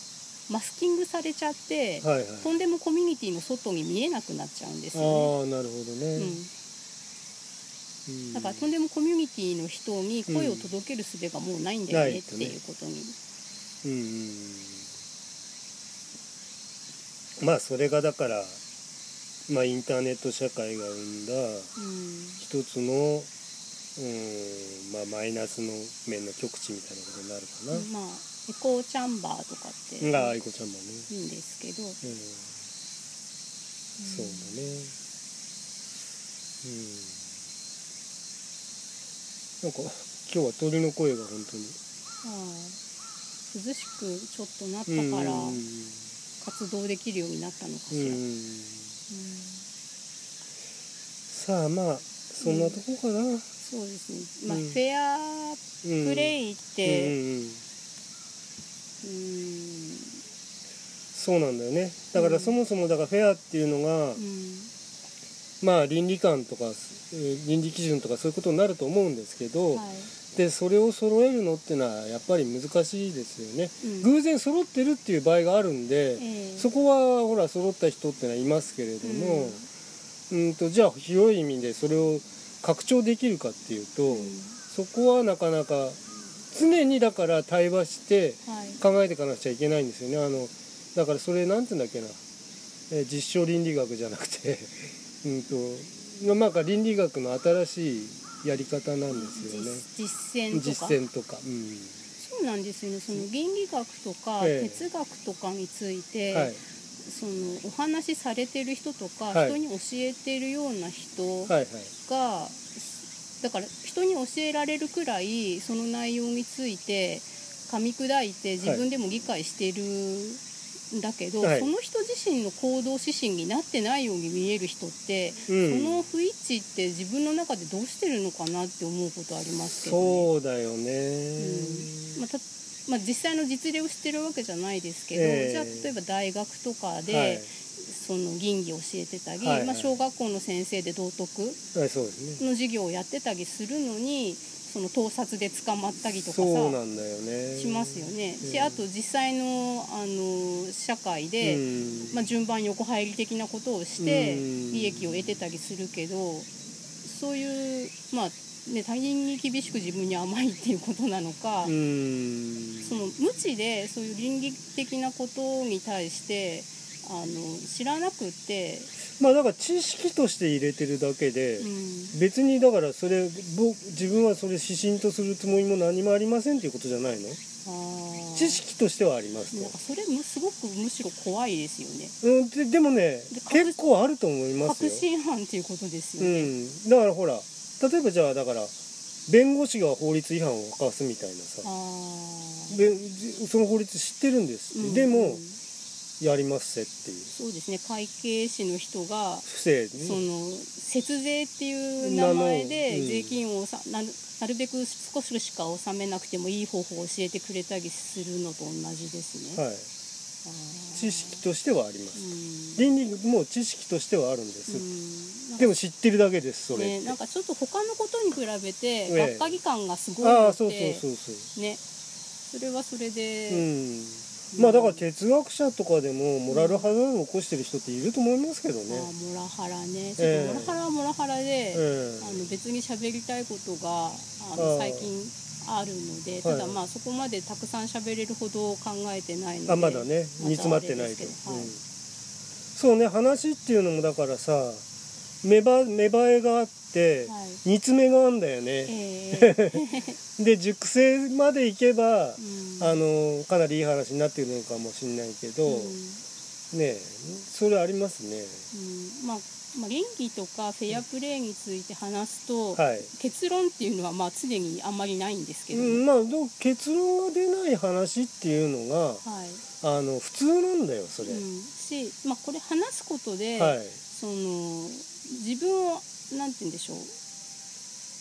マスキングされちゃって、はいはい。とんでもコミュニティの外に見えなくなっちゃうんですよね。ああなるほどね、うん。うん。だからとんでもコミュニティの人に声を届ける術がもうないんだよねっていうことに、うんうんまあそれがだから、まあ、インターネット社会が生んだうん。一つの、うんまあ、マイナスの面の極地みたいなことになるかな。まあエコーチャンバーとかってが愛子ちゃんもね、言うんですけど、うん、そうだね。うん。なんか今日は鳥の声が本当に。ああ涼しくちょっとなったから。うん活動できるようになったのかうんしら、うん。さあまあそんなとこかな、うんそうですね。まあ、うん。フェアプレイって、そうなんだよね。だからそもそもだからフェアっていうのが、うん。まあ倫理観とかえー倫理基準とかそういうことになると思うんですけど、はいでそれを揃えるのってのはやっぱり難しいですよね、うん。偶然揃ってるっていう場合があるんで、ええ。そこはほら揃った人ってのはいますけれども、うん、とじゃあ広い意味でそれを拡張できるかっていうと、うん。そこはなかなか常にだから対話してはい。考えていかなくちゃいけないんですよね。あのだからそれなんて言うんだっけな、えー実証倫理学じゃなくて [laughs] うんとなんか倫理学の新しいやり方なんですよね。実実践とか？実践とか、うん。そうなんですよね。その倫理学とかええ。哲学とかについて、はい。そのお話しされてる人とか、はい。人に教えてるような人はいはい。が、だから人に教えられるくらいその内容について噛み砕いて自分でも理解してるんだけど、はい。その人自身の行動指針になってないように見える人って、うん。その不一致って自分の中でどうしてるのかなって思うことありますけど、ね。そうだよね、まあたまあ、実際の実例をしてるわけじゃないですけど、ええ。じゃあ例えば大学とかで、はい。その吟義を教えてたり、はい。はいまあ、小学校の先生で道徳の授業をやってたりするのにその盗撮で捕まったりとかさそうなんだよね。しますよね。うん。しあと実際のあの社会で、うん。まあ、順番横入り的なことをしてうん。利益を得てたりするけどそういうまあね他人に厳しく自分に甘いっていうことなのか、うん。その無知でそういう倫理的なことに対してあの知らなくって、まあだから知識として入れてるだけで、うん、別にだからそれ僕自分はそれ指針とするつもりも何もありませんっていうことじゃないの？知識としてはありますと、それむすごくむしろ怖いですよね。うん、ででもね確結構あると思いますよ、確信犯っていうことですようね、ん、だからほら例えばじゃあだから弁護士が法律違反を犯すみたいなさ。でその法律知ってるんですうん。でもうんやりますせっていう。そうですね。会計士の人が不正そにの節税っていう名前名で税金をさなるなるべく少ししか納めなくてもいい方法を教えてくれたりするのと同じですね。はい。知識としてはあります、うん。倫理も知識としてはあるんです、でも知ってるだけですそれね、なんかちょっと他のことに比べてええがっかり感がすごいあのあそうそうでそうそう。ね。それはそれで、うんまあだから哲学者とかでもモラルハザードを起こしてる人っていると思いますけどね、あーモラハラね。ちょええっとモラハラはモラハラで、ええ。あの別に喋りたいことがあの最近あるのでただはいまあそこまでたくさん喋れるほど考えてないのであまだね。煮詰まってないと、はいうん。そうね話っていうのもだからさ芽生えがあっ煮詰めがあんだよね、ええ。[laughs] で熟成までいけば、うん。あのかなりいい話になってるのかもしれないけど、うん。ねそれありますね。うん。まあまあ、倫理とかフェアプレーについて話すと、はい、結論っていうのはまあ常にあんまりないんですけど、うん、まあでも結論が出ない話っていうのがはい。あの普通なんだよそれ、うん、し、まあ、これ話すことで、はい。その自分をなんて言うんでしょう。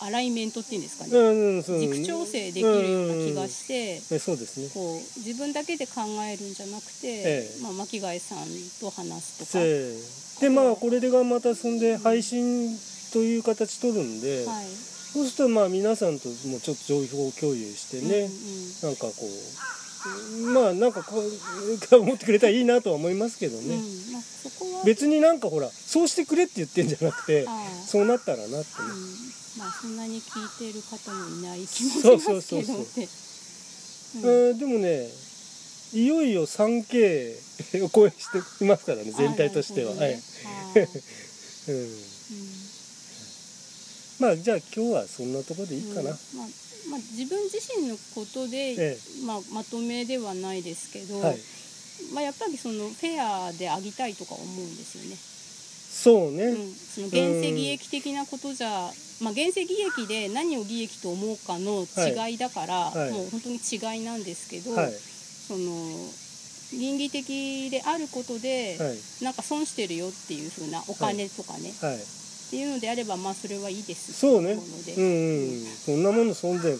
アライメントっていうんですかね、うん軸調整できるような気がして、えそうですね。こう自分だけで考えるんじゃなくて、ええ。まあ、巻貝さんと話すとか、せでまあこれでがまたそんで配信という形取るんで、はい。そうするとまあ皆さんともちょっと情報共有してね、なんかこうまあなんかこう思ってくれたらいいなとは思いますけどね、うん。うんうんまあ、別になんかほらそうしてくれって言ってんじゃなくてそうなったらなってね、うん。まあ、そんなに聞いてる方もいない気もしそうますけどそうそうそうって。えーでもねいよいよ 3K を超えしていますからね全体としては、あーはい。[laughs] うん、うん。まあじゃあ今日はそんなところでいいかな、うん。まあまあ、自分自身のことで、えまあ、まとめではないですけど、はい。まあ、やっぱりそのフェアであぎたいとか思うんですよね。そうね、うん、その現世利益的なことじゃ、まあ、現世利益で何を利益と思うかの違いだから、はい。もう本当に違いなんですけど、はい。その倫理的であることで、はい。なんか損してるよっていう風なお金とかね、はいっていうのであればまあそれはいいです。そうね。うんうん。そんなもの存在。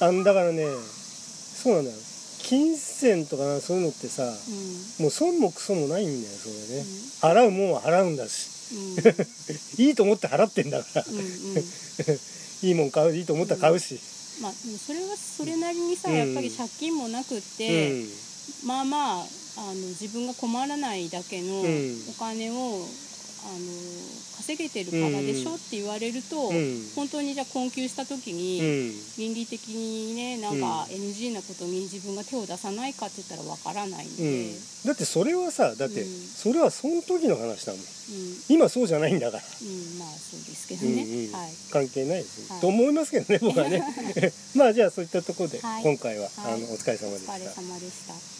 あんだからねそうなんだよ。金銭とかなそういうのってさうん。もう損もクソもないんだよそれね、うん。払うもんは払うんだし。うん。[laughs] いいと思って払ってんだから。うんうん。[laughs] いいもん買ういいと思ったら買うし、まあ、それはそれなりにさ、うん。やっぱり借金もなくっうて、ん。まあまああの自分が困らないだけのうん。お金を、あの稼げてるからでしょって言われると、うん。本当にじゃあ困窮した時うに、ん。倫理的にねなんか NG なことに自分が手を出さないかって言ったらわからないんで、ううん。ん、だってそれはさだってうん。それはその時の話だもん。今そうじゃないんだから。うんまあそうですけどね、うんうん。はい。関係ないです、はい。と思いますけどね僕はね。[laughs] まあじゃあそういったところではい。今回は、はい。あのお疲れ様おでした。疲れ様でした。